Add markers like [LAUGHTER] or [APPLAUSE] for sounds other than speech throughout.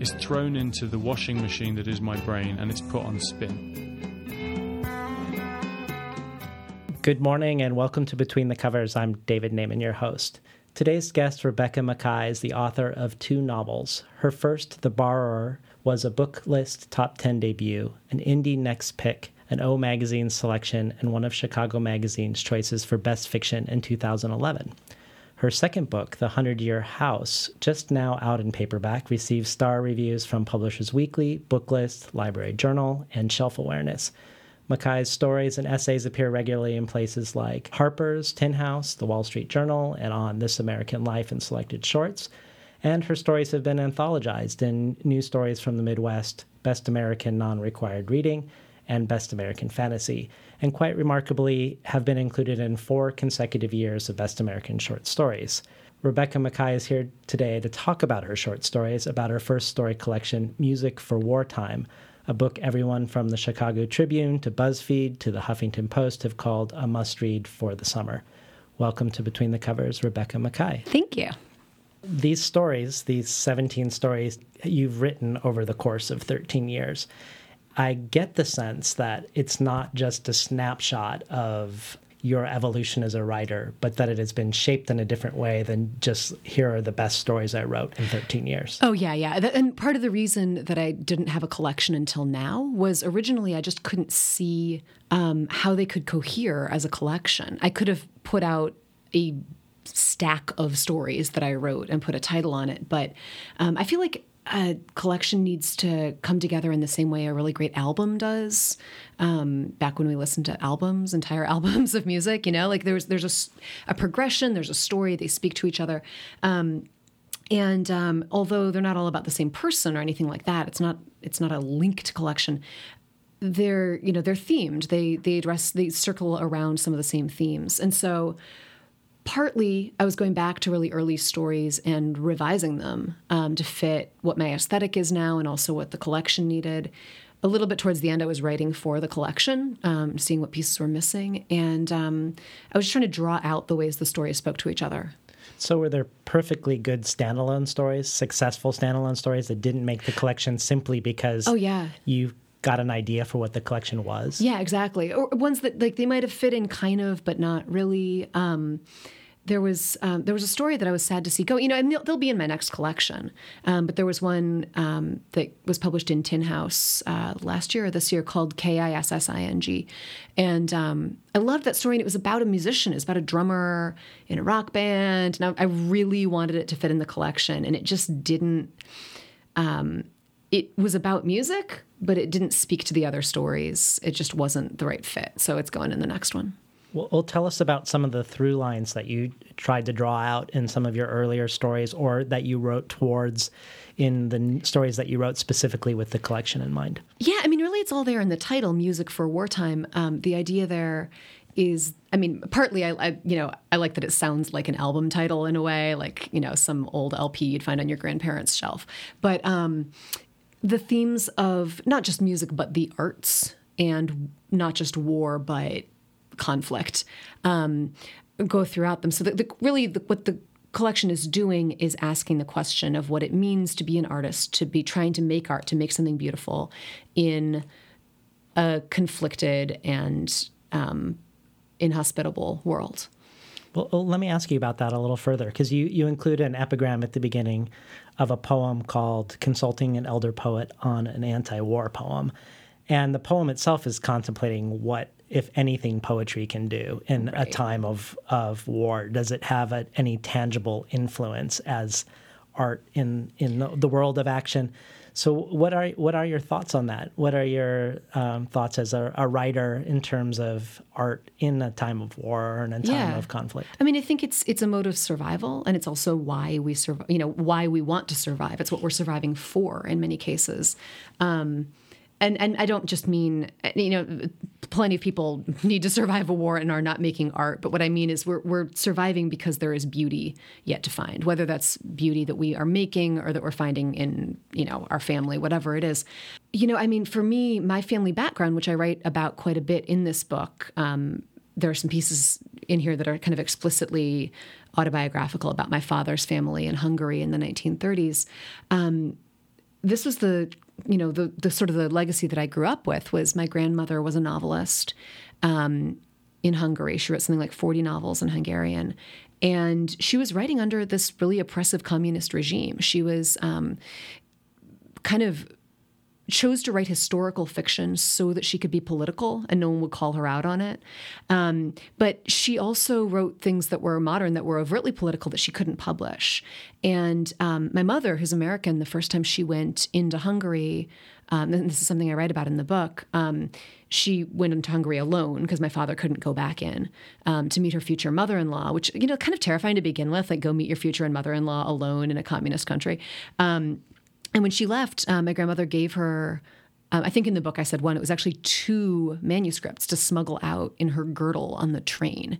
is thrown into the washing machine that is my brain and it's put on spin. Good morning and welcome to Between the Covers. I'm David Naimon, your host. Today's guest, Rebecca Makkai, is the author of two novels. Her first, The Borrower, was a book list top 10 debut, an indie next pick, an O Magazine selection, and one of Chicago Magazine's choices for Best Fiction in 2011. Her second book, The Hundred Year House, just now out in paperback, received star reviews from Publishers Weekly, Booklist, Library Journal, and Shelf Awareness. Makkai's stories and essays appear regularly in places like Harper's, Tin House, The Wall Street Journal, and on This American Life and Selected Shorts. And her stories have been anthologized in New Stories from the Midwest, Best American Non Required Reading, and Best American Fantasy, and quite remarkably have been included in four consecutive years of Best American Short Stories. Rebecca Makkai is here today to talk about her short stories, about her first story collection, Music for Wartime, a book everyone from the Chicago Tribune to BuzzFeed to the Huffington Post have called a must read for the summer. Welcome to Between the Covers, Rebecca Makkai. Thank you. These stories, these 17 stories you've written over the course of 13 years, I get the sense that it's not just a snapshot of your evolution as a writer, but that it has been shaped in a different way than just here are the best stories I wrote in 13 years. Oh, yeah, yeah. And part of the reason that I didn't have a collection until now was originally I just couldn't see um, how they could cohere as a collection. I could have put out a stack of stories that I wrote and put a title on it, but um, I feel like a collection needs to come together in the same way a really great album does. Um, back when we listened to albums, entire [LAUGHS] albums of music, you know, like there's there's a, a progression, there's a story, they speak to each other. Um, and um, although they're not all about the same person or anything like that, it's not it's not a linked collection. They're you know they're themed. They they address they circle around some of the same themes, and so partly I was going back to really early stories and revising them um, to fit what my aesthetic is now and also what the collection needed. A little bit towards the end, I was writing for the collection, um, seeing what pieces were missing, and um, I was just trying to draw out the ways the stories spoke to each other. So, were there perfectly good standalone stories, successful standalone stories that didn't make the collection simply because oh yeah you got an idea for what the collection was? Yeah, exactly. Or ones that like they might have fit in kind of, but not really. Um, there was um, there was a story that I was sad to see go. You know, and they'll, they'll be in my next collection. Um, but there was one um, that was published in Tin House uh, last year or this year called K I S S I N G, and um, I loved that story. And it was about a musician. It was about a drummer in a rock band, and I, I really wanted it to fit in the collection, and it just didn't. Um, it was about music, but it didn't speak to the other stories. It just wasn't the right fit. So it's going in the next one. Well, well, tell us about some of the through lines that you tried to draw out in some of your earlier stories or that you wrote towards in the stories that you wrote specifically with the collection in mind. Yeah, I mean, really, it's all there in the title, Music for Wartime. Um, the idea there is i mean partly I, I, you know i like that it sounds like an album title in a way like you know some old lp you'd find on your grandparents shelf but um, the themes of not just music but the arts and not just war but conflict um, go throughout them. So the, the, really, the, what the collection is doing is asking the question of what it means to be an artist, to be trying to make art, to make something beautiful in a conflicted and um, inhospitable world. Well, well, let me ask you about that a little further because you, you include an epigram at the beginning of a poem called Consulting an Elder Poet on an Anti War Poem. and the poem itself is contemplating what, if anything, poetry can do in a time of of war. Does it have a, any tangible influence as art in in the, the world of action? So, what are what are your thoughts on that? What are your um, thoughts as a, a, writer in terms of art in a time of war and a time Yeah. of conflict? I mean, I think it's it's a mode of survival, and it's also why we survive. You know, why we want to survive. It's what we're surviving for in many cases. Um, and and I don't just mean you know, plenty of people need to survive a war and are not making art. But what I mean is we're we're surviving because there is beauty yet to find, whether that's beauty that we are making or that we're finding in you know our family, whatever it is. You know, I mean, for me, my family background, which I write about quite a bit in this book. Um, there are some pieces in here that are kind of explicitly autobiographical about my father's family in Hungary in the 1930s. Um, this was the you know the the sort of the legacy that I grew up with was my grandmother was a novelist um, in Hungary. She wrote something like 40 novels in Hungarian. And she was writing under this really oppressive communist regime. She was um, kind of chose to write historical fiction so that she could be political and no one would call her out on it. Um, but she also wrote things that were modern, that were overtly political, that she couldn't publish. And um, my mother, who's American, the first time she went into Hungary, um, and this is something I write about in the book. Um, she went into Hungary alone because my father couldn't go back in um, to meet her future mother-in-law, which you know, kind of terrifying to begin with. Like, go meet your future and mother-in-law alone in a communist country. And when she left, um, my grandmother gave her, um, I think in the book I said one, it was actually two manuscripts to smuggle out in her girdle on the train.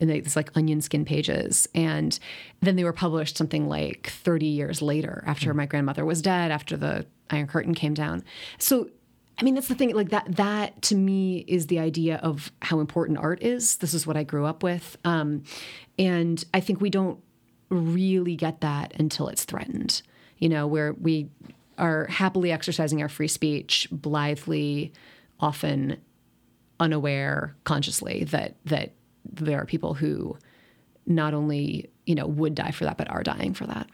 And they, it's like onion skin pages. And then they were published something like 30 years later after my grandmother was dead, after the Iron Curtain came down. So, I mean, that's the thing. Like that, that to me is the idea of how important art is. This is what I grew up with. Um, and I think we don't really get that until it's threatened you know, where we are happily exercising our free speech blithely, often unaware consciously that that there are people who not only you know would die for that but are dying for that.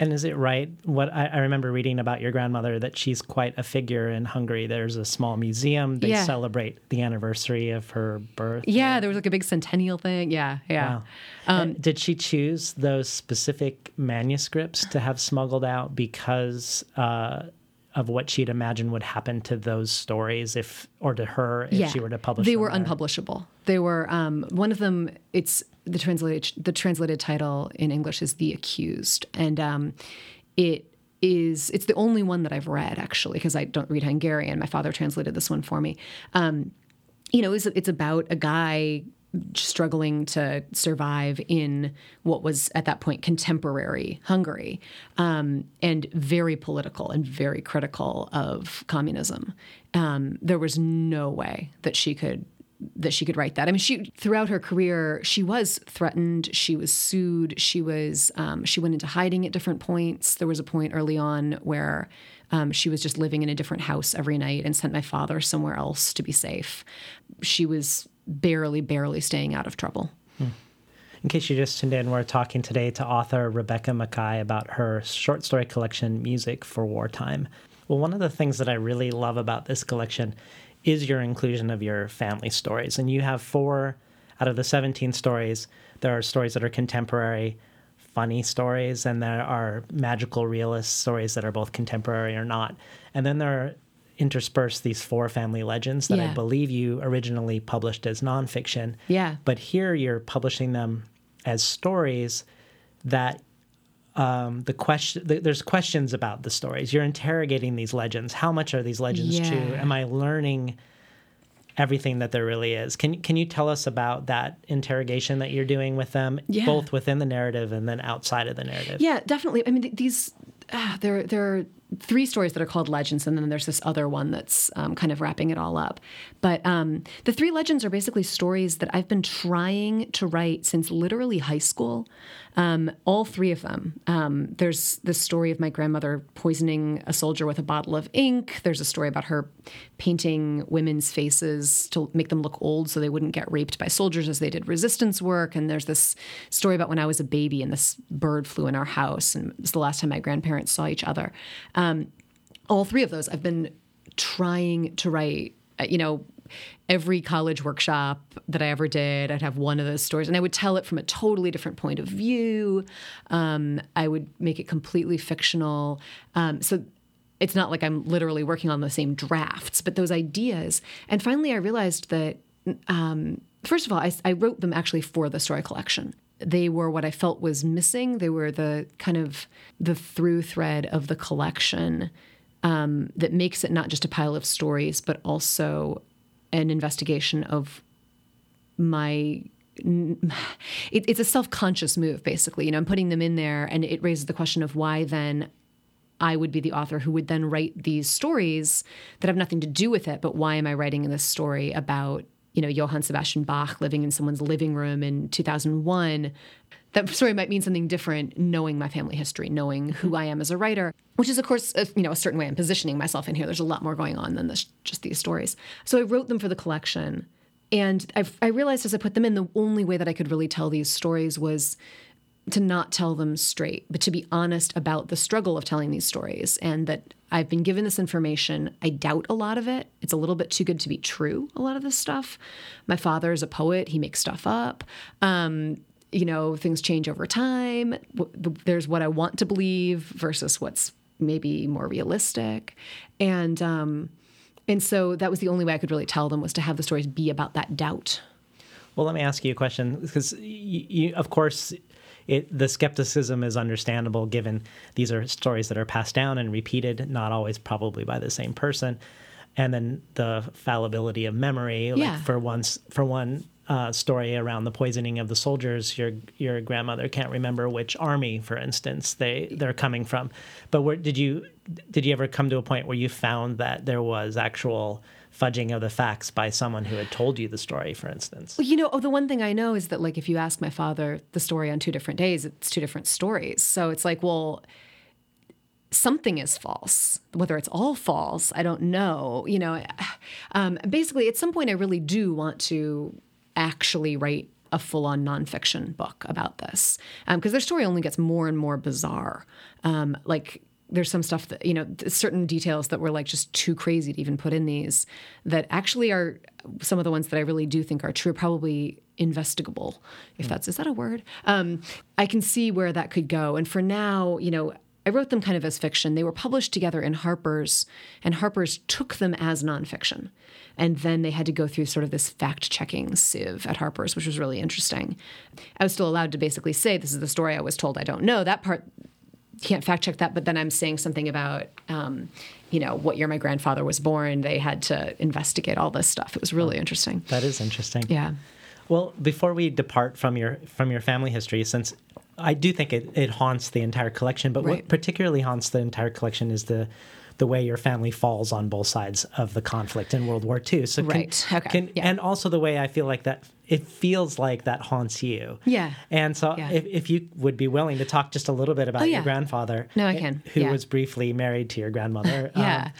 And is it right? What I, I, remember reading about your grandmother that she's quite a figure in Hungary. There's a small museum. They Yeah. celebrate the anniversary of her birth. Yeah, there was like a big centennial thing. Yeah, yeah. Um, did she choose those specific manuscripts to have smuggled out because uh, of what she'd imagine would happen to those stories, if or to her if she were to publish? Them. They were there? unpublishable. They were um, one of them. It's the translated the translated title in English is The Accused, and um, it is it's the only one that I've read actually because I don't read Hungarian. My father translated this one for me. Um, you know, it's, it's about a guy struggling to survive in what was at that point contemporary Hungary, um, and very political and very critical of communism. Um, there was no way that she could that she could write that. I mean, she throughout her career she was threatened, she was sued, she was um, she went into hiding at different points. There was a point early on where um, she was just living in a different house every night and sent my father somewhere else to be safe. She was barely, barely staying out of trouble. Hmm. In case you just tuned in, we're talking today to author Rebecca Makkai about her short story collection, Music for Wartime. Well, one of the things that I really love about this collection is your inclusion of your family stories. And you have four out of the 17 stories. There are stories that are contemporary, funny stories, and there are magical realist stories that are both contemporary or not. And then there are interspersed these four family legends that I believe you originally published as nonfiction. Yeah. But here you're publishing them as stories that um, the question th- there's questions about the stories. You're interrogating these legends. How much are these legends Yeah. true? Am I learning everything that there really is? Can can you tell us about that interrogation that you're doing with them, Yeah. both within the narrative and then outside of the narrative? Yeah, definitely. I mean, th- these ah, there there are three stories that are called legends, and then there's this other one that's um, kind of wrapping it all up. But um, the three legends are basically stories that I've been trying to write since literally high school. Um, all three of them. Um, there's the story of my grandmother poisoning a soldier with a bottle of ink. There's a story about her painting women's faces to make them look old so they wouldn't get raped by soldiers as they did resistance work. And there's this story about when I was a baby and this bird flew in our house, and it was the last time my grandparents saw each other. Um, all three of those I've been trying to write, uh, you know, every college workshop that I ever did, I'd have one of those stories, and I would tell it from a totally different point of view. Um, I would make it completely fictional. Um, so it's not like I'm literally working on the same drafts, but those ideas. And finally, I realized that, um, first of all, I, I wrote them actually for the story collection. They were what I felt was missing. They were the kind of the through thread of the collection um, that makes it not just a pile of stories, but also an investigation of my it, it's a self-conscious move basically you know i'm putting them in there and it raises the question of why then i would be the author who would then write these stories that have nothing to do with it but why am i writing this story about you know johann sebastian bach living in someone's living room in 2001 that story might mean something different knowing my family history knowing who i am as a writer which is of course a, you know a certain way i'm positioning myself in here. There's a lot more going on than this, just these stories. So i wrote them for the collection and I've, i realized as i put them in the only way that i could really tell these stories was to not tell them straight but to be honest about the struggle of telling these stories and that i've been given this information i doubt a lot of it it's a little bit too good to be true a lot of this stuff my father is a poet he makes stuff up um, you know, things change over time. There's what I want to believe versus what's maybe more realistic. And um, and so that was the only way I could really tell them was to have the stories be about that doubt. Well, let me ask you a question because, you, you, of course, it, the skepticism is understandable given these are stories that are passed down and repeated, not always probably by the same person, and then the fallibility of memory. Like Yeah. for once, for one uh, story around the poisoning of the soldiers, your your grandmother can't remember which army, for instance, they they're coming from. But where did you did you ever come to a point where you found that there was actual fudging of the facts by someone who had told you the story, for instance? Well, you know, oh, the one thing I know is that, like, if you ask my father the story on two different days, it's two different stories. So it's like, well, something is false. Whether it's all false, I don't know. You know, um, basically, at some point, I really do want to actually write a full-on nonfiction book about this because their story only gets more and more bizarre. Um, like there's some stuff that you know certain details that were like just too crazy to even put in these that actually are some of the ones that I really do think are true, probably investigable, if that's is that a word? Um, I can see where that could go, and for now, you know. I wrote them kind of as fiction. They were published together in Harper's, and Harper's took them as nonfiction. And then they had to go through sort of this fact checking sieve at Harper's, which was really interesting. I was still allowed to basically say, This is the story I was told I don't know. That part, can't fact check that, but then I'm saying something about, um, you know, what year my grandfather was born. They had to investigate all this stuff. It was really interesting. That is interesting. Yeah. Well, before we depart from your from your family history, since I do think it, it haunts the entire collection, but Right. what particularly haunts the entire collection is the the way your family falls on both sides of the conflict in World War II. So can- Right. Okay. can- Yeah. and also the way I feel like that it feels like that haunts you. Yeah. And so Yeah. if, if you would be willing to talk just a little bit about Oh, your grandfather. No, I can. Who Yeah. was briefly married to your grandmother. [LAUGHS] um, Yeah.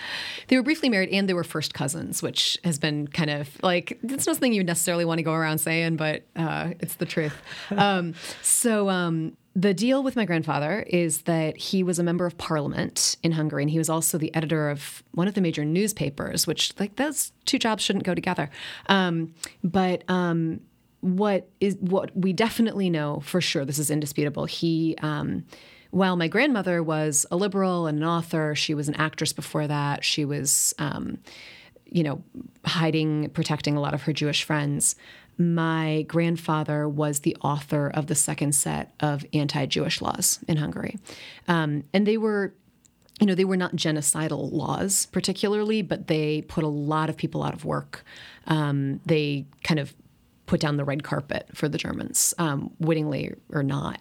they were briefly married and they were first cousins, which has been kind of like, it's not something you necessarily want to go around saying, but uh, it's the truth. [LAUGHS] um, so, um, the deal with my grandfather is that he was a member of parliament in Hungary, and he was also the editor of one of the major newspapers, which, like, those two jobs shouldn't go together. Um, but um, what is what we definitely know for sure, this is indisputable. He, um, while my grandmother was a liberal and an author, she was an actress before that. She was, um, you know, hiding, protecting a lot of her Jewish friends. My grandfather was the author of the second set of anti Jewish laws in Hungary. Um, and they were you know, they were not genocidal laws particularly, but they put a lot of people out of work. Um, they kind of put down the red carpet for the Germans, um, wittingly or not.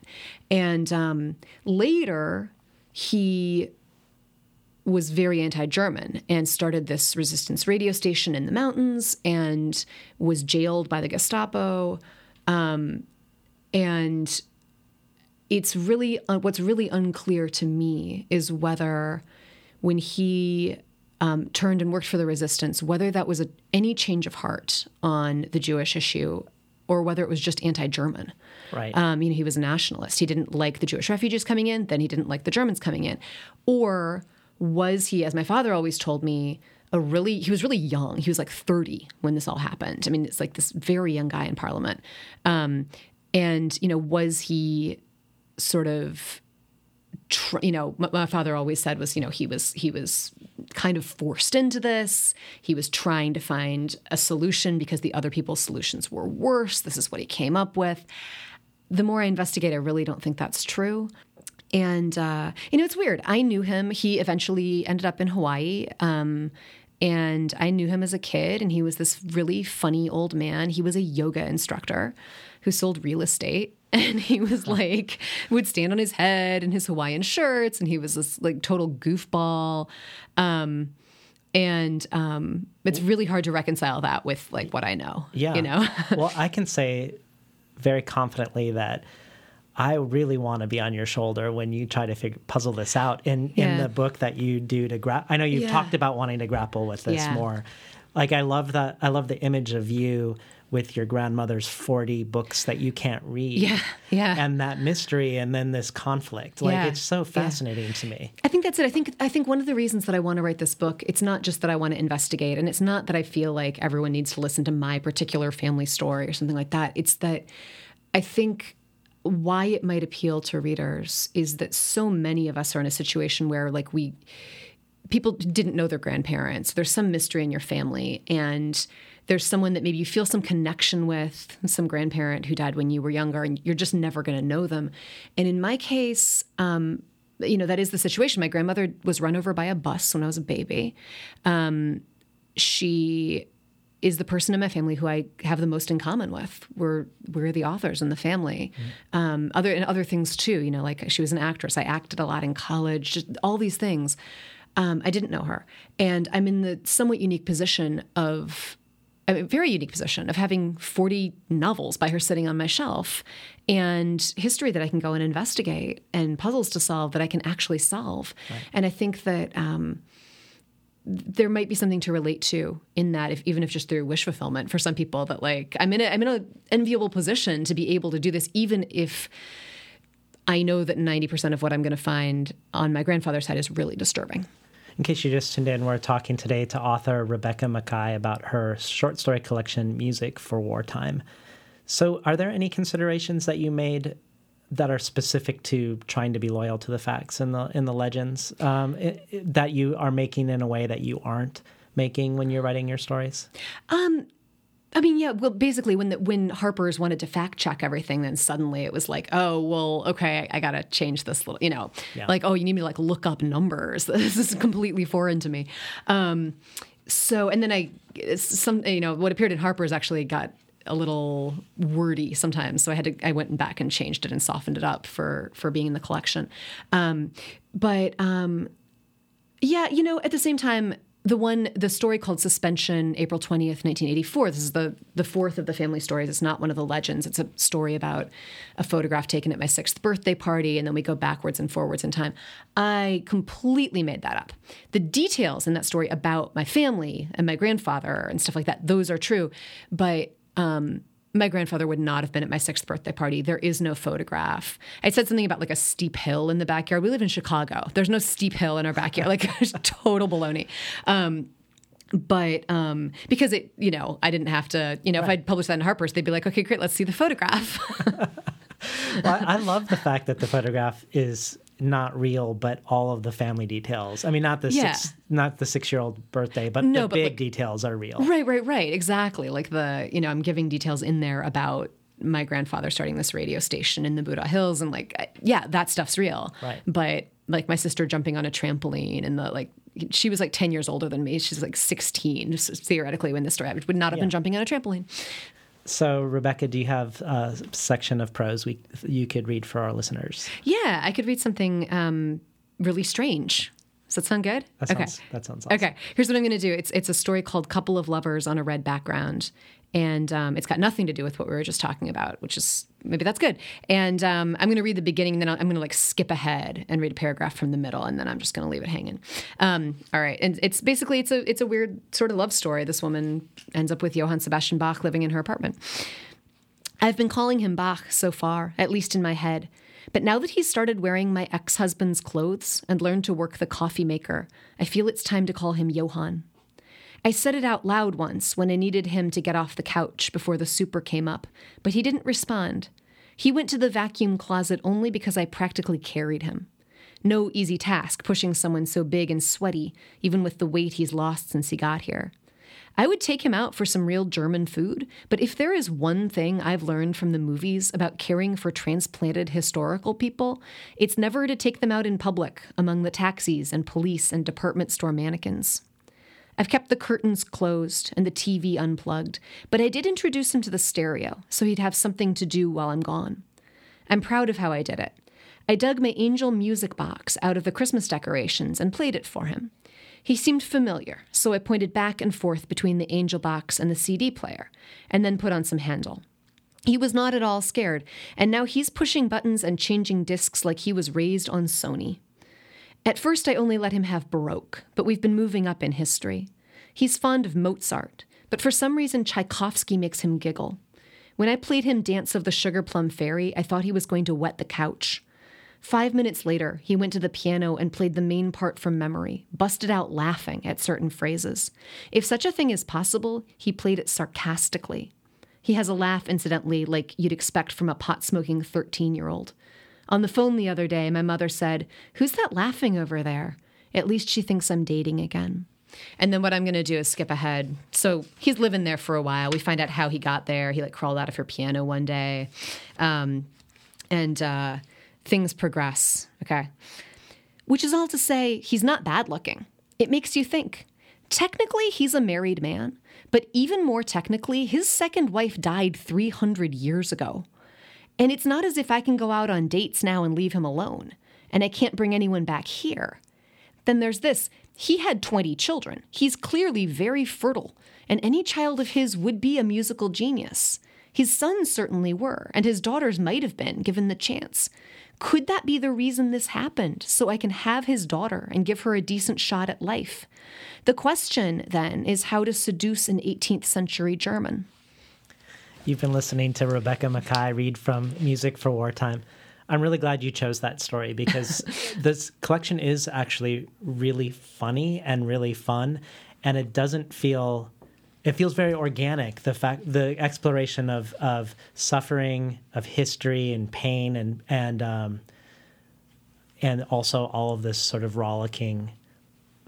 And um, later, he was very anti-German and started this resistance radio station in the mountains and was jailed by the Gestapo. Um, and it's really uh, what's really unclear to me is whether when he um, turned and worked for the resistance, whether that was a, any change of heart on the Jewish issue or whether it was just anti-German. Right. Um, you know, he was a nationalist. He didn't like the Jewish refugees coming in. Then he didn't like the Germans coming in. Or was he, as my father always told me, a really he was really young. He was like 30 when this all happened. I mean, it's like this very young guy in Parliament. Um, and you know, was he sort of you know my father always said was you know he was he was kind of forced into this he was trying to find a solution because the other people's solutions were worse this is what he came up with the more i investigate i really don't think that's true and uh, you know it's weird i knew him he eventually ended up in hawaii um, and I knew him as a kid, and he was this really funny old man. He was a yoga instructor who sold real estate. [LAUGHS] And he was like, would stand on his head in his Hawaiian shirts, and he was this like total goofball. Um, and um, it's really hard to reconcile that with like what I know. Yeah. You know? [LAUGHS] well, I can say very confidently that I really want to be on your shoulder when you try to figure, puzzle this out. In in the book that you do to grapple, I know you've Yeah. talked about wanting to grapple with this Yeah. more. Like I love that. I love the image of you with your grandmother's forty books that you can't read. Yeah, yeah. And that mystery, and then this conflict. Like Yeah, it's so yeah. fascinating to me. I think that's it. I think I think one of the reasons that I want to write this book, it's not just that I want to investigate, and it's not that I feel like everyone needs to listen to my particular family story or something like that. It's that I think why it might appeal to readers is that so many of us are in a situation where like we people didn't know their grandparents. There's some mystery in your family, and there's someone that maybe you feel some connection with, some grandparent who died when you were younger, and you're just never going to know them. And in my case, um, you know, that is the situation. My grandmother was run over by a bus when I was a baby. Um, she is the person in my family who I have the most in common with. We're we're the authors in the family. Um, other and other things too. You know, like she was an actress. I acted a lot in college. Just all these things. Um, I didn't know her, and I'm in the somewhat unique position of. A very unique position of having 40 novels by her sitting on my shelf and history that I can go and investigate and puzzles to solve that I can actually solve. And I think that um, there might be something to relate to in that if even if just through wish fulfillment for some people that like I'm in a I'm in an enviable position to be able to do this even if I know that 90% of what I'm going to find on my grandfather's side is really disturbing. In case you just tuned in, we're talking today to author Rebecca Makkai about her short story collection, Music for Wartime. So, are there any considerations that you made that are specific to trying to be loyal to the facts and the in the legends um, i- i- that you are making in a way that you aren't making when you're writing your stories? Um, I mean, yeah. Well, basically, when the, when Harper's wanted to fact check everything, then suddenly it was like, oh, well, okay, I, I got to change this little, you know, Yeah. like, oh, you need me to like look up numbers. [LAUGHS] This is completely foreign to me. Um, so, and then I, some, you know, what appeared in Harper's actually got a little wordy sometimes. So I had to, I went back and changed it and softened it up for for being in the collection. Um, but um, yeah, you know, at the same time, the one, the story called Suspension, April 20th, 1984, this is the, the fourth of the family stories. It's not one of the legends. It's a story about a photograph taken at my sixth birthday party, and then we go backwards and forwards in time. I completely made that up. The details in that story about my family and my grandfather and stuff like that, those are true. But, um, my grandfather would not have been at my sixth birthday party. There is no photograph. I said something about like a steep hill in the backyard. We live in Chicago. There's no steep hill in our backyard. Like [LAUGHS] total baloney. Um, but um, because it, you know, I didn't have to, you know, if I'd published that in Harper's, they'd be like, okay, great, let's see the photograph. [LAUGHS] Well, I love the fact that the photograph is not real, but all of the family details. I mean, not the Yeah. six, not the six year old birthday, but No, the but, big like- details are real. Right, right, right. Exactly. Like the, you know, I'm giving details in there about my grandfather starting this radio station in the Buda Hills and like, yeah, that stuff's real. Right. But like my sister jumping on a trampoline and the like, she was like 10 years older than me. She's like 16, just theoretically, when this story happened, would not have been jumping on a trampoline. So, Rebecca, do you have a section of prose we you could read for our listeners? Yeah, I could read something um, really strange. Does that sound good? That sounds that sounds awesome. Okay, here's what I'm going to do. It's it's a story called "Couple of Lovers on a Red Background," and um, it's got nothing to do with what we were just talking about, which is maybe that's good. And um, I'm going to read the beginning, and then I'm going to like skip ahead and read a paragraph from the middle, and then I'm just going to leave it hanging. Um, all right, and it's basically it's a it's a weird sort of love story. This woman ends up with Johann Sebastian Bach living in her apartment. I've been calling him Bach so far, at least in my head. But now that he's started wearing my ex husband's clothes and learned to work the coffee maker, I feel it's time to call him Johann. I said it out loud once when I needed him to get off the couch before the super came up, but he didn't respond. He went to the vacuum closet only because I practically carried him. No easy task pushing someone so big and sweaty, even with the weight he's lost since he got here. I would take him out for some real German food, but if there is one thing I've learned from the movies about caring for transplanted historical people, it's never to take them out in public among the taxis and police and department store mannequins. I've kept the curtains closed and the TV unplugged, but I did introduce him to the stereo so he'd have something to do while I'm gone. I'm proud of how I did it. I dug my angel music box out of the Christmas decorations and played it for him. He seemed familiar, so I pointed back and forth between the angel box and the CD player, and then put on some Handel. He was not at all scared, and now he's pushing buttons and changing discs like he was raised on Sony. At first, I only let him have Baroque, but we've been moving up in history. He's fond of Mozart, but for some reason, Tchaikovsky makes him giggle. When I played him Dance of the Sugar Plum Fairy, I thought he was going to wet the couch. Five minutes later, he went to the piano and played the main part from memory, busted out laughing at certain phrases. If such a thing is possible, he played it sarcastically. He has a laugh, incidentally, like you'd expect from a pot smoking 13 year old. On the phone the other day, my mother said, Who's that laughing over there? At least she thinks I'm dating again. And then what I'm going to do is skip ahead. So he's living there for a while. We find out how he got there. He like crawled out of her piano one day. Um, and, uh, things progress. Okay. Which is all to say, he's not bad looking. It makes you think. Technically, he's a married man, but even more technically, his second wife died 300 years ago. And it's not as if I can go out on dates now and leave him alone, and I can't bring anyone back here. Then there's this he had 20 children. He's clearly very fertile, and any child of his would be a musical genius. His sons certainly were, and his daughters might have been, given the chance. Could that be the reason this happened? So I can have his daughter and give her a decent shot at life. The question, then, is how to seduce an 18th century German. You've been listening to Rebecca Makkai read from Music for Wartime. I'm really glad you chose that story because [LAUGHS] this collection is actually really funny and really fun, and it doesn't feel. It feels very organic. The fact, the exploration of of suffering, of history and pain, and and um, and also all of this sort of rollicking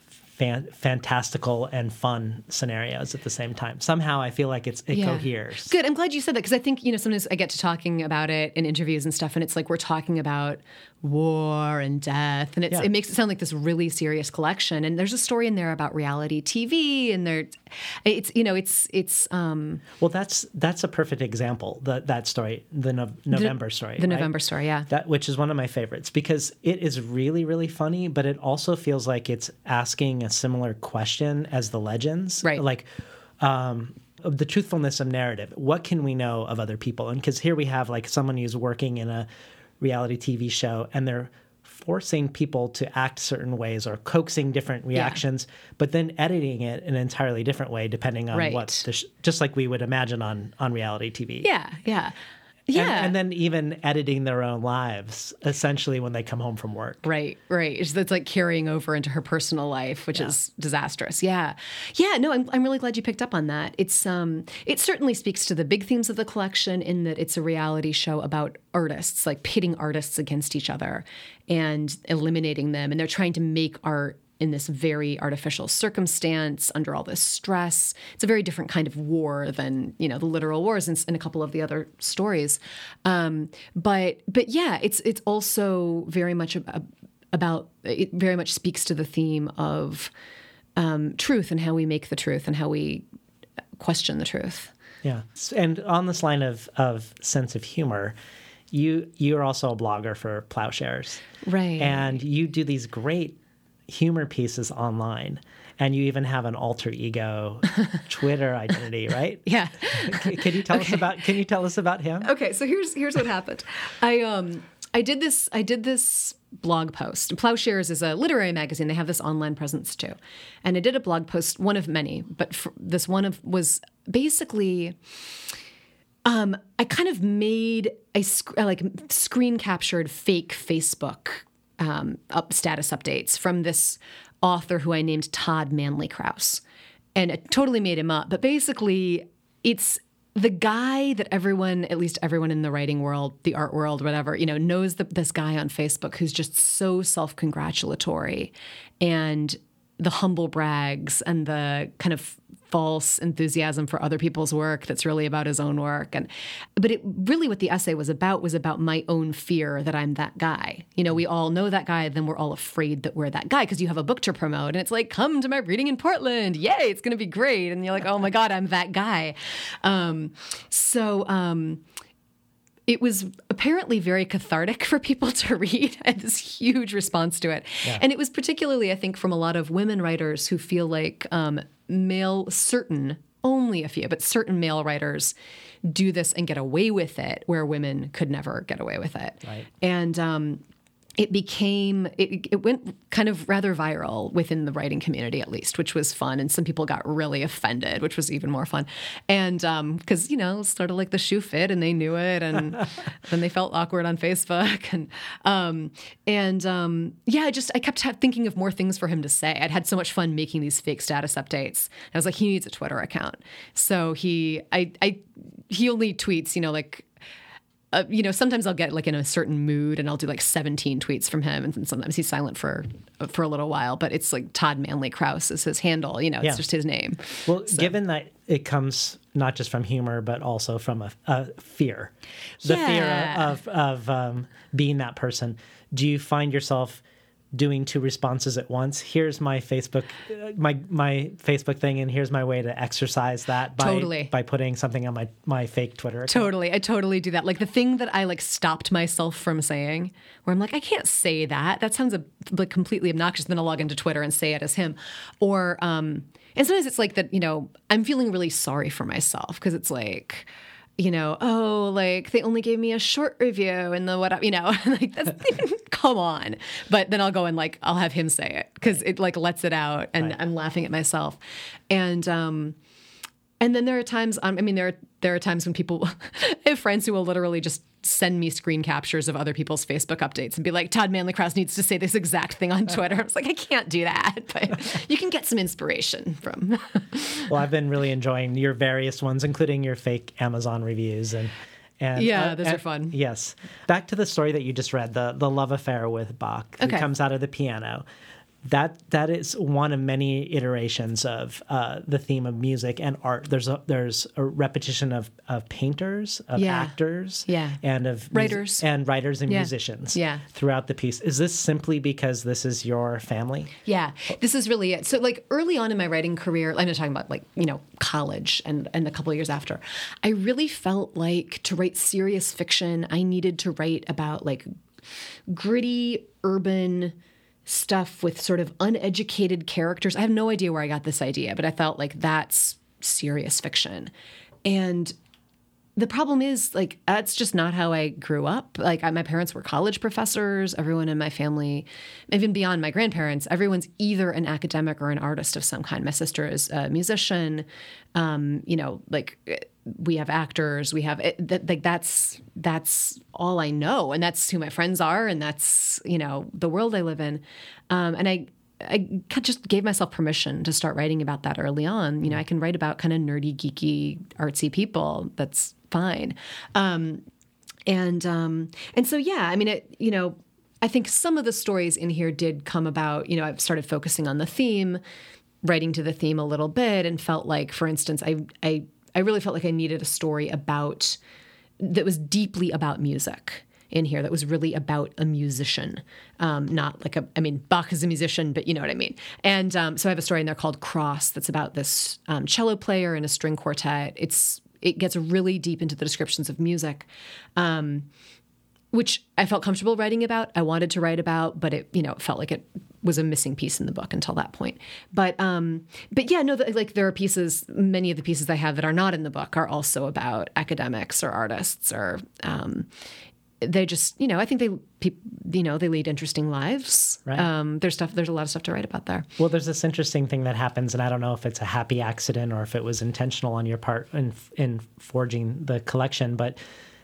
fan- fantastical and fun scenarios at the same time. Somehow I feel like it's it Yeah. coheres. Good. I'm glad you said that because I think, you know, sometimes I get to talking about it in interviews and stuff, and it's like we're talking about war and death, and it's, Yeah. it makes it sound like this really serious collection. And there's a story in there about reality TV, and there, it's you know, it's it's um, Well, that's that's a perfect example. That that story, the no- November story, the right? November story, yeah. That which is one of my favorites because it is really really funny, but it also feels like it's asking a similar question as the legends, Right. Like. Um, the truthfulness of narrative. What can we know of other people? And because here we have like someone who's working in a reality TV show and they're forcing people to act certain ways or coaxing different reactions, but then editing it in an entirely different way depending on Right. what the sh- just like we would imagine on on reality TV. yeah, yeah, yeah. And, then even editing their own lives essentially when they come home from work. Right, right. It's, it's like carrying over into her personal life, which is disastrous. Yeah, yeah. No, I'm, I'm really glad you picked up on that. It's um, it certainly speaks to the big themes of the collection in that it's a reality show about artists, like pitting artists against each other and eliminating them, and they're trying to make art in this very artificial circumstance under all this stress. It's a very different kind of war than you know the literal wars in, in a couple of the other stories. Um, but but yeah, it's it's also very much ab- about it. Very much speaks to the theme of um, truth and how we make the truth and how we question the truth. Yeah. And on this line of, of sense of humor, you you're also a blogger for Ploughshares. Right. And you do these great humor pieces online. And you even have an alter ego [LAUGHS] Twitter identity, right? [LAUGHS] Yeah. Can you tell us about can you tell us about him? Okay, so here's here's what happened. I um I did this I did this blog post. Ploughshares is a literary magazine. They have this online presence too, and I did a blog post, one of many, but for, this one of was basically. Um, I kind of made a sc- like screen captured fake Facebook um, up status updates from this author who I named Todd Manley Krause. and it totally made him up. But basically, it's the guy that everyone, at least everyone in the writing world, the art world, whatever, you know, knows the, this guy on Facebook who's just so self congratulatory and the humble brags and the kind of false enthusiasm for other people's work that's really about his own work and but it really what the essay was about was about my own fear that I'm that guy. You know, we all know that guy then we're all afraid that we're that guy because you have a book to promote and it's like come to my reading in Portland. Yay, it's going to be great and you're like, "Oh my god, I'm that guy." Um, so um, it was apparently very cathartic [LAUGHS] for people to read. and this huge response to it. Yeah. And it was particularly, I think, from a lot of women writers who feel like um, male, certain, only a few, but certain male writers do this and get away with it where women could never get away with it. Right. And um, it became it, it went kind of rather viral within the writing community at least which was fun and some people got really offended which was even more fun. And because um, you know sort of like the shoe fit and they knew it and [LAUGHS] then they felt awkward on facebook and um, and um, yeah i just i kept thinking of more things for him to say. I'd had so much fun making these fake status updates. I was like he needs a twitter account. So he i i he only tweets you know like uh, you know, sometimes I'll get like in a certain mood and I'll do like 17 tweets from him, and sometimes he's silent for for a little while. But it's like Todd Manley Krause is his handle. You know, it's yeah. just his name. Well, so. given that it comes not just from humor but also from a, a fear, the yeah. fear of of um, being that person, do you find yourself doing two responses at once. Here's my Facebook my my Facebook thing and here's my way to exercise that by totally. by putting something on my my fake Twitter account. Totally. I totally do that. Like the thing that I like stopped myself from saying where I'm like I can't say that. That sounds a, like completely obnoxious then I'll log into Twitter and say it as him. Or um and sometimes it's like that, you know, I'm feeling really sorry for myself because it's like you know, oh, like they only gave me a short review and the what, you know, [LAUGHS] like that's [LAUGHS] come on. But then I'll go and like I'll have him say it because it like lets it out, and right. I'm laughing at myself, and um, and then there are times, um, I mean, there are there are times when people [LAUGHS] I have friends who will literally just send me screen captures of other people's Facebook updates and be like, Todd Manley Krause needs to say this exact thing on Twitter. I was like, I can't do that, [LAUGHS] but you can get some inspiration from. [LAUGHS] well, I've been really enjoying your various ones, including your fake Amazon reviews and. And, yeah, uh, those and, are fun. Yes. Back to the story that you just read, the the love affair with Bach, okay. who comes out of the piano that that is one of many iterations of uh, the theme of music and art. There's a there's a repetition of, of painters, of yeah. actors, yeah. and of writers and writers and yeah. musicians yeah. throughout the piece. Is this simply because this is your family? Yeah, this is really it. So like early on in my writing career, I'm not talking about like you know college and and a couple of years after, I really felt like to write serious fiction, I needed to write about like gritty urban stuff with sort of uneducated characters. I have no idea where I got this idea, but I felt like that's serious fiction. And the problem is like that's just not how I grew up. Like I, my parents were college professors. Everyone in my family, even beyond my grandparents, everyone's either an academic or an artist of some kind. My sister is a musician. Um, you know, like we have actors. We have that. Like that's that's all I know, and that's who my friends are, and that's you know the world I live in. Um, and I I just gave myself permission to start writing about that early on. You know, I can write about kind of nerdy, geeky, artsy people. That's fine. Um, and um, and so yeah, I mean, it. You know, I think some of the stories in here did come about. You know, I've started focusing on the theme, writing to the theme a little bit, and felt like, for instance, I I I really felt like I needed a story about that was deeply about music in here that was really about a musician, um, not like a. I mean, Bach is a musician, but you know what I mean. And um, so I have a story in there called Cross that's about this um, cello player in a string quartet. It's it gets really deep into the descriptions of music. Um, which I felt comfortable writing about. I wanted to write about, but it, you know, it felt like it was a missing piece in the book until that point. But, um, but yeah, no, the, like there are pieces. Many of the pieces I have that are not in the book are also about academics or artists or, um, they just, you know, I think they, pe- you know, they lead interesting lives. Right. Um, there's stuff. There's a lot of stuff to write about there. Well, there's this interesting thing that happens, and I don't know if it's a happy accident or if it was intentional on your part in in forging the collection, but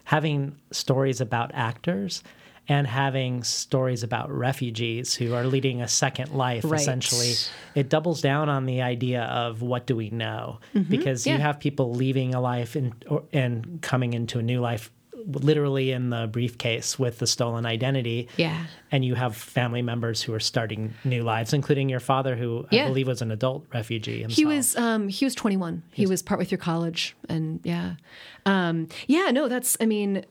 having stories about actors and having stories about refugees who are leading a second life Right. essentially it doubles down on the idea of what do we know because you have people leaving a life and and coming into a new life literally in the briefcase with the stolen identity Yeah. and you have family members who are starting new lives including your father who i believe was an adult refugee himself. He was um, he was 21. He was partway through college, and yeah, um, yeah. No, that's. I mean,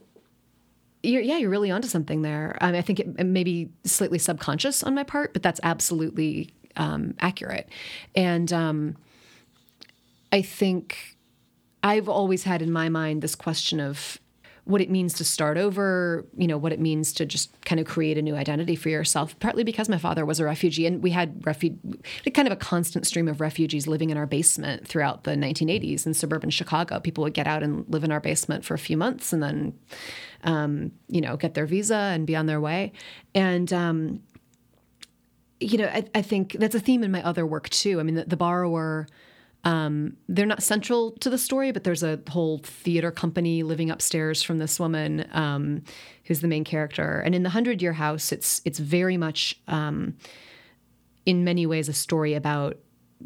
you're, yeah, you're really onto something there. I, mean, I think it, it may be slightly subconscious on my part, but that's absolutely um, accurate. And um, I think I've always had in my mind this question of what it means to start over, you know, what it means to just kind of create a new identity for yourself, partly because my father was a refugee and we had refu- kind of a constant stream of refugees living in our basement throughout the 1980s in suburban Chicago. People would get out and live in our basement for a few months and then, um, you know, get their visa and be on their way. And, um, you know, I, I think that's a theme in my other work too. I mean, the, the borrower, um, they're not central to the story, but there's a whole theater company living upstairs from this woman um, who's the main character. And in the Hundred Year House, it's it's very much, um, in many ways, a story about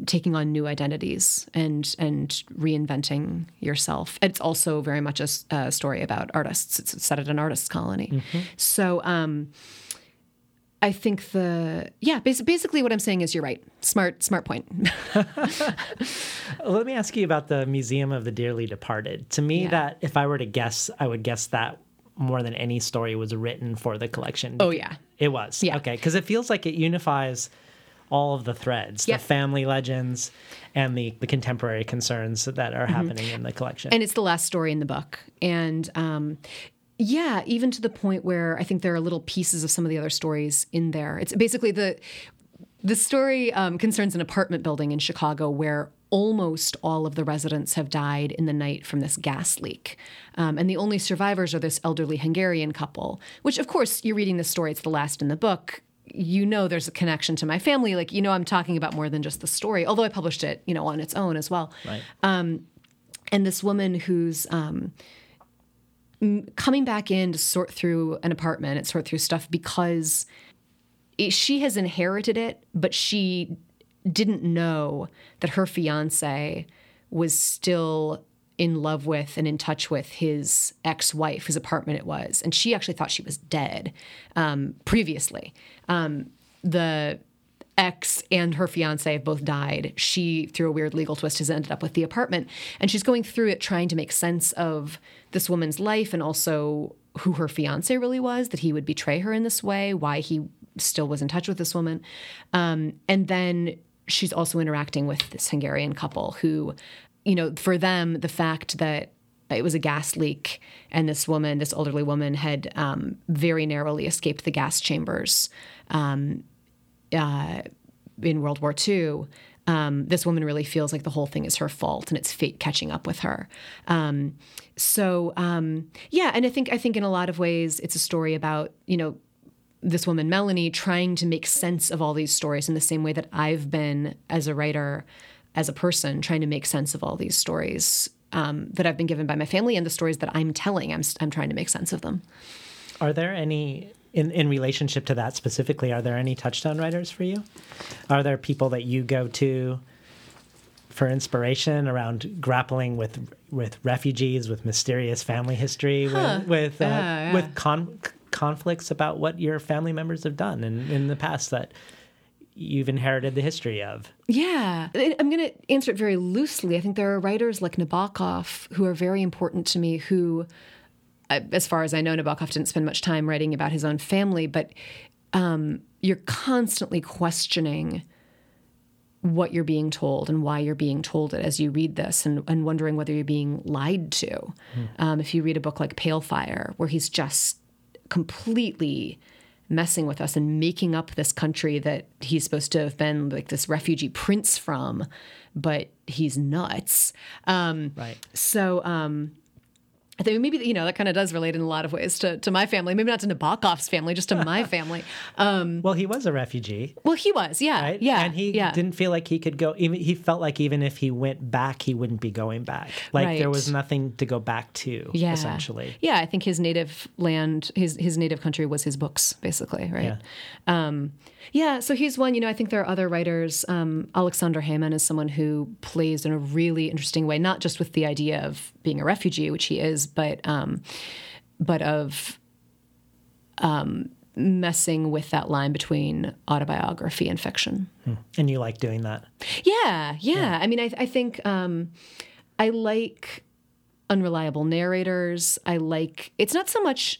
taking on new identities and and reinventing yourself. It's also very much a story about artists. It's set at an artists colony. So. I think the yeah, basi- basically what I'm saying is you're right. Smart, smart point. [LAUGHS] Let me ask you about the Museum of the Dearly Departed. To me, Yeah. that if I were to guess, I would guess that more than any story was written for the collection. Oh, yeah. it was. Yeah. Okay, because it feels like it unifies all of the threads, Yep. the family legends, and the the contemporary concerns that are happening in the collection. Mm-hmm. and it's the last story in the book. And um, yeah, even to the point where I think there are little pieces of some of the other stories in there. It's basically the the story um, concerns an apartment building in Chicago where almost all of the residents have died in the night from this gas leak. Um, and the only survivors are this elderly Hungarian couple, which, of course, you're reading this story, it's the last in the book. You know there's a connection to my family. Like, you know, I'm talking about more than just the story, although I published it, you know, on its own as well. right. And this woman who's um, coming back in to sort through an apartment and sort through stuff because it, she has inherited it, but she didn't know that her fiance was still in love with and in touch with his ex-wife, whose apartment it was, and she actually thought she was dead um, previously. Um, the ex and her fiance have both died. She, through a weird legal twist, has ended up with the apartment, and she's going through it trying to make sense of this woman's life and also who her fiance really was, that he would betray her in this way, why he still was in touch with this woman, um, and then she's also interacting with this Hungarian couple who, you know, for them, the fact that it was a gas leak and this woman, this elderly woman, had um, very narrowly escaped the gas chambers um, uh, in World War II. Um, this woman really feels like the whole thing is her fault and it's fate catching up with her. Um, so um, yeah, and I think I think in a lot of ways it's a story about you know this woman Melanie trying to make sense of all these stories in the same way that I've been as a writer, as a person, trying to make sense of all these stories um, that I've been given by my family and the stories that I'm telling. I'm I'm trying to make sense of them. Are there any in in relationship to that specifically? Are there any touchstone writers for you? Are there people that you go to for inspiration around grappling with with refugees, with mysterious family history, with with, uh, Yeah, yeah. with con- conflicts about what your family members have done in, in the past that you've inherited the history of? Yeah, I'm going to answer it very loosely. I think there are writers like Nabokov who are very important to me. Who, as far as I know, Nabokov didn't spend much time writing about his own family, but um, you're constantly questioning what you're being told and why you're being told it as you read this and, and wondering whether you're being lied to. Um, if you read a book like Pale Fire, where he's just completely messing with us and making up this country that he's supposed to have been like this refugee prince from, but he's nuts. Um, Right. so, um, I think maybe you know that kind of does relate in a lot of ways to, to my family. Maybe not to Nabokov's family, just to [LAUGHS] my family. Um, well, he was a refugee. Well, he was, yeah, right? yeah, and he yeah. didn't feel like he could go. Even he felt like even if he went back, he wouldn't be going back. Like Right. there was nothing to go back to. yeah. essentially. Yeah, I think his native land, his his native country was his books, basically, right? Yeah. Um, yeah. So he's one. You know, I think there are other writers. Um, Aleksandar Hemon is someone who plays in a really interesting way, not just with the idea of being a refugee, which he is, but um, but of um, messing with that line between autobiography and fiction. And you like doing that. Yeah, yeah. I mean, I, I think um, I like unreliable narrators. I like it's not so much.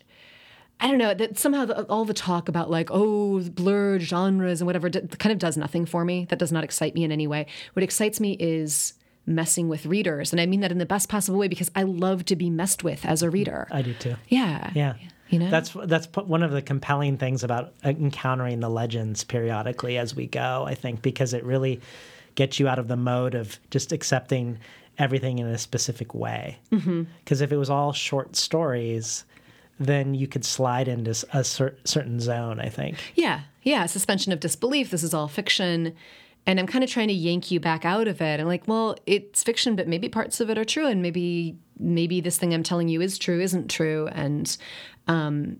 I don't know that somehow the, all the talk about like oh blurred genres and whatever d- kind of does nothing for me. That does not excite me in any way. What excites me is messing with readers, and I mean that in the best possible way because I love to be messed with as a reader. I do too. Yeah, Yeah. You know? That's that's one of the compelling things about encountering the legends periodically as we go. I think because it really gets you out of the mode of just accepting everything in a specific way. Because Mm-hmm. if it was all short stories, then you could slide into a cer- certain zone. I think. Yeah, yeah, suspension of disbelief. This is all fiction. And I'm kind of trying to yank you back out of it. I'm like, well, it's fiction, but maybe parts of it are true, and maybe maybe this thing I'm telling you is true, isn't true, and um,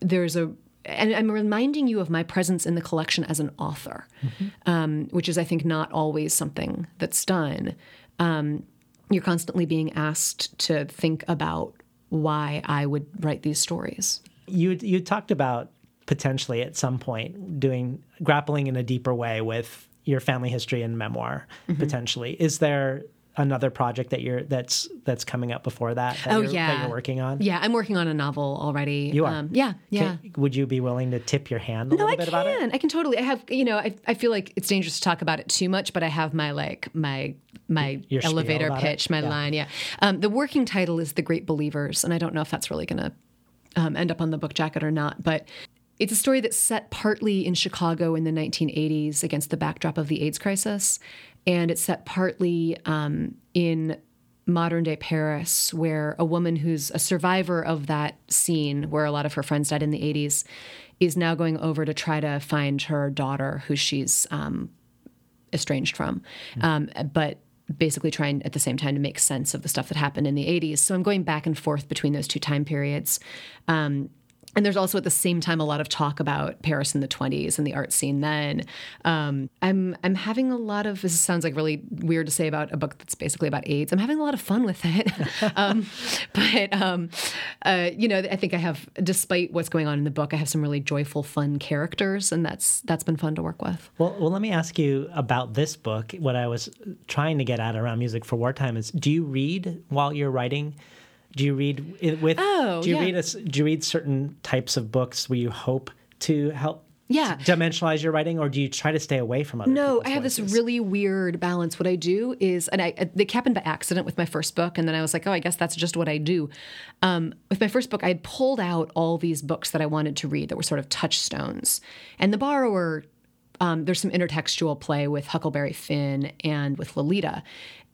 there's a. And I'm reminding you of my presence in the collection as an author, um, which is, I think, not always something that's done. Um, you're constantly being asked to think about why I would write these stories. You you talked about potentially at some point doing grappling in a deeper way with your family history and memoir Mm-hmm. potentially. Is there another project that you're that's that's coming up before that that, Oh, you're, that yeah. you're working on? Yeah, I'm working on a novel already. You are? Um, yeah, yeah. Can- would you be willing to tip your hand a no, little I bit can. about it? I can totally. I have, you know, I, I feel like it's dangerous to talk about it too much, but I have my like my my Your elevator pitch, it? my Yeah. line. Yeah. Um, the working title is The Great Believers, and I don't know if that's really going to um, end up on the book jacket or not, but. It's a story that's set partly in Chicago in the 1980s against the backdrop of the AIDS crisis. And it's set partly um, in modern day Paris, where a woman who's a survivor of that scene where a lot of her friends died in the 80s is now going over to try to find her daughter who she's um, estranged from. Um, but basically trying at the same time to make sense of the stuff that happened in the 80s. So I'm going back and forth between those two time periods. Um, and there's also at the same time a lot of talk about Paris in the 20s and the art scene then. Um, I'm I'm having a lot of this sounds like really weird to say about a book that's basically about AIDS. I'm having a lot of fun with it, [LAUGHS] [LAUGHS] um, but um, uh, you know I think I have, despite what's going on in the book, I have some really joyful, fun characters, and that's that's been fun to work with. Well, well, let me ask you about this book. What I was trying to get at around music for wartime is: Do you read while you're writing? Do you read with? Oh, do you yeah. read a do you read certain types of books where you hope to help? Yeah. dimensionalize your writing, or do you try to stay away from other? No, I have this really weird balance. What I do is, and I it happened by accident with my first book, and then I was like, oh, I guess that's just what I do. Um, with my first book, I had pulled out all these books that I wanted to read that were sort of touchstones, and the borrower. Um, there's some intertextual play with Huckleberry Finn and with Lolita,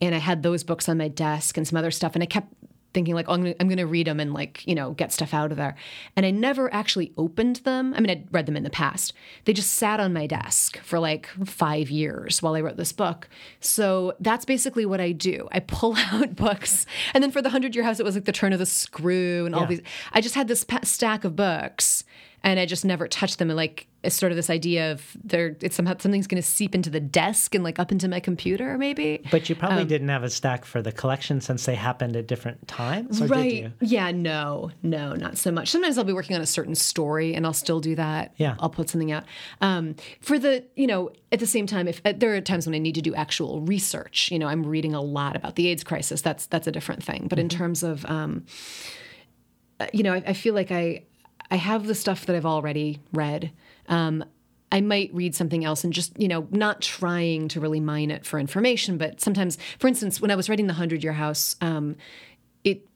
and I had those books on my desk and some other stuff, and I kept thinking like, oh, I'm gonna, read them and like, you know, get stuff out of there. And I never actually opened them. I mean, I'd read them in the past. They just sat on my desk for like five years while I wrote this book. So that's basically what I do. I pull [LAUGHS] out books. And then for the Hundred Year House, it was like the turn of the screw and all Yeah. these. I just had this stack of books and I just never touched them. And like, it's sort of this idea of there, it's somehow something's going to seep into the desk and like up into my computer, maybe. But you probably Um, didn't have a stack for the collection since they happened at different times, or right. did you? Yeah, no, no, not so much. Sometimes I'll be working on a certain story and I'll still do that. Yeah. I'll put something out. Um, for the, you know, at the same time, if uh, there are times when I need to do actual research, you know, I'm reading a lot about the AIDS crisis. That's that's a different thing. But in terms of, um, uh, you know, I, I feel like I I have the stuff that I've already read. Um, I might read something else and just, you know, not trying to really mine it for information, but sometimes, for instance, when I was writing The Hundred Year House, um, it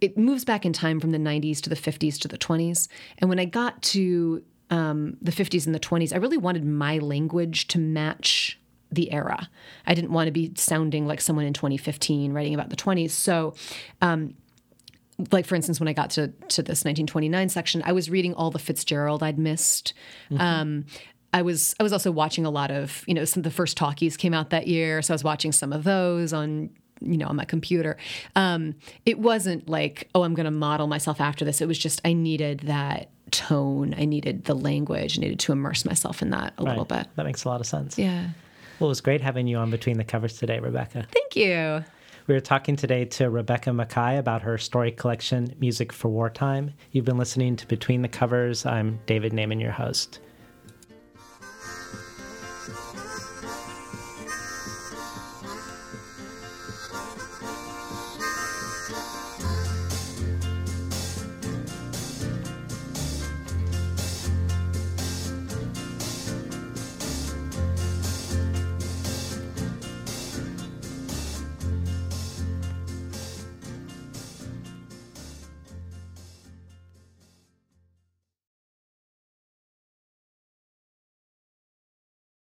it moves back in time from the 90s to the 50s to the 20s. And when I got to um, the 50s and the 20s, I really wanted my language to match the era. I didn't want to be sounding like someone in 2015 writing about the 20s. So um, like for instance, when I got to to this 1929 section, I was reading all the Fitzgerald I'd missed. Um, I was I was also watching a lot of you know some of the first talkies came out that year, so I was watching some of those on you know on my computer. Um, it wasn't like oh I'm going to model myself after this. It was just I needed that tone. I needed the language. I needed to immerse myself in that a little bit. That makes a lot of sense. Yeah. Well, it was great having you on Between the Covers today, Rebecca. Thank you. We were talking today to Rebecca Makkai about her story collection, Music for Wartime. You've been listening to Between the Covers. I'm David Naimon, your host.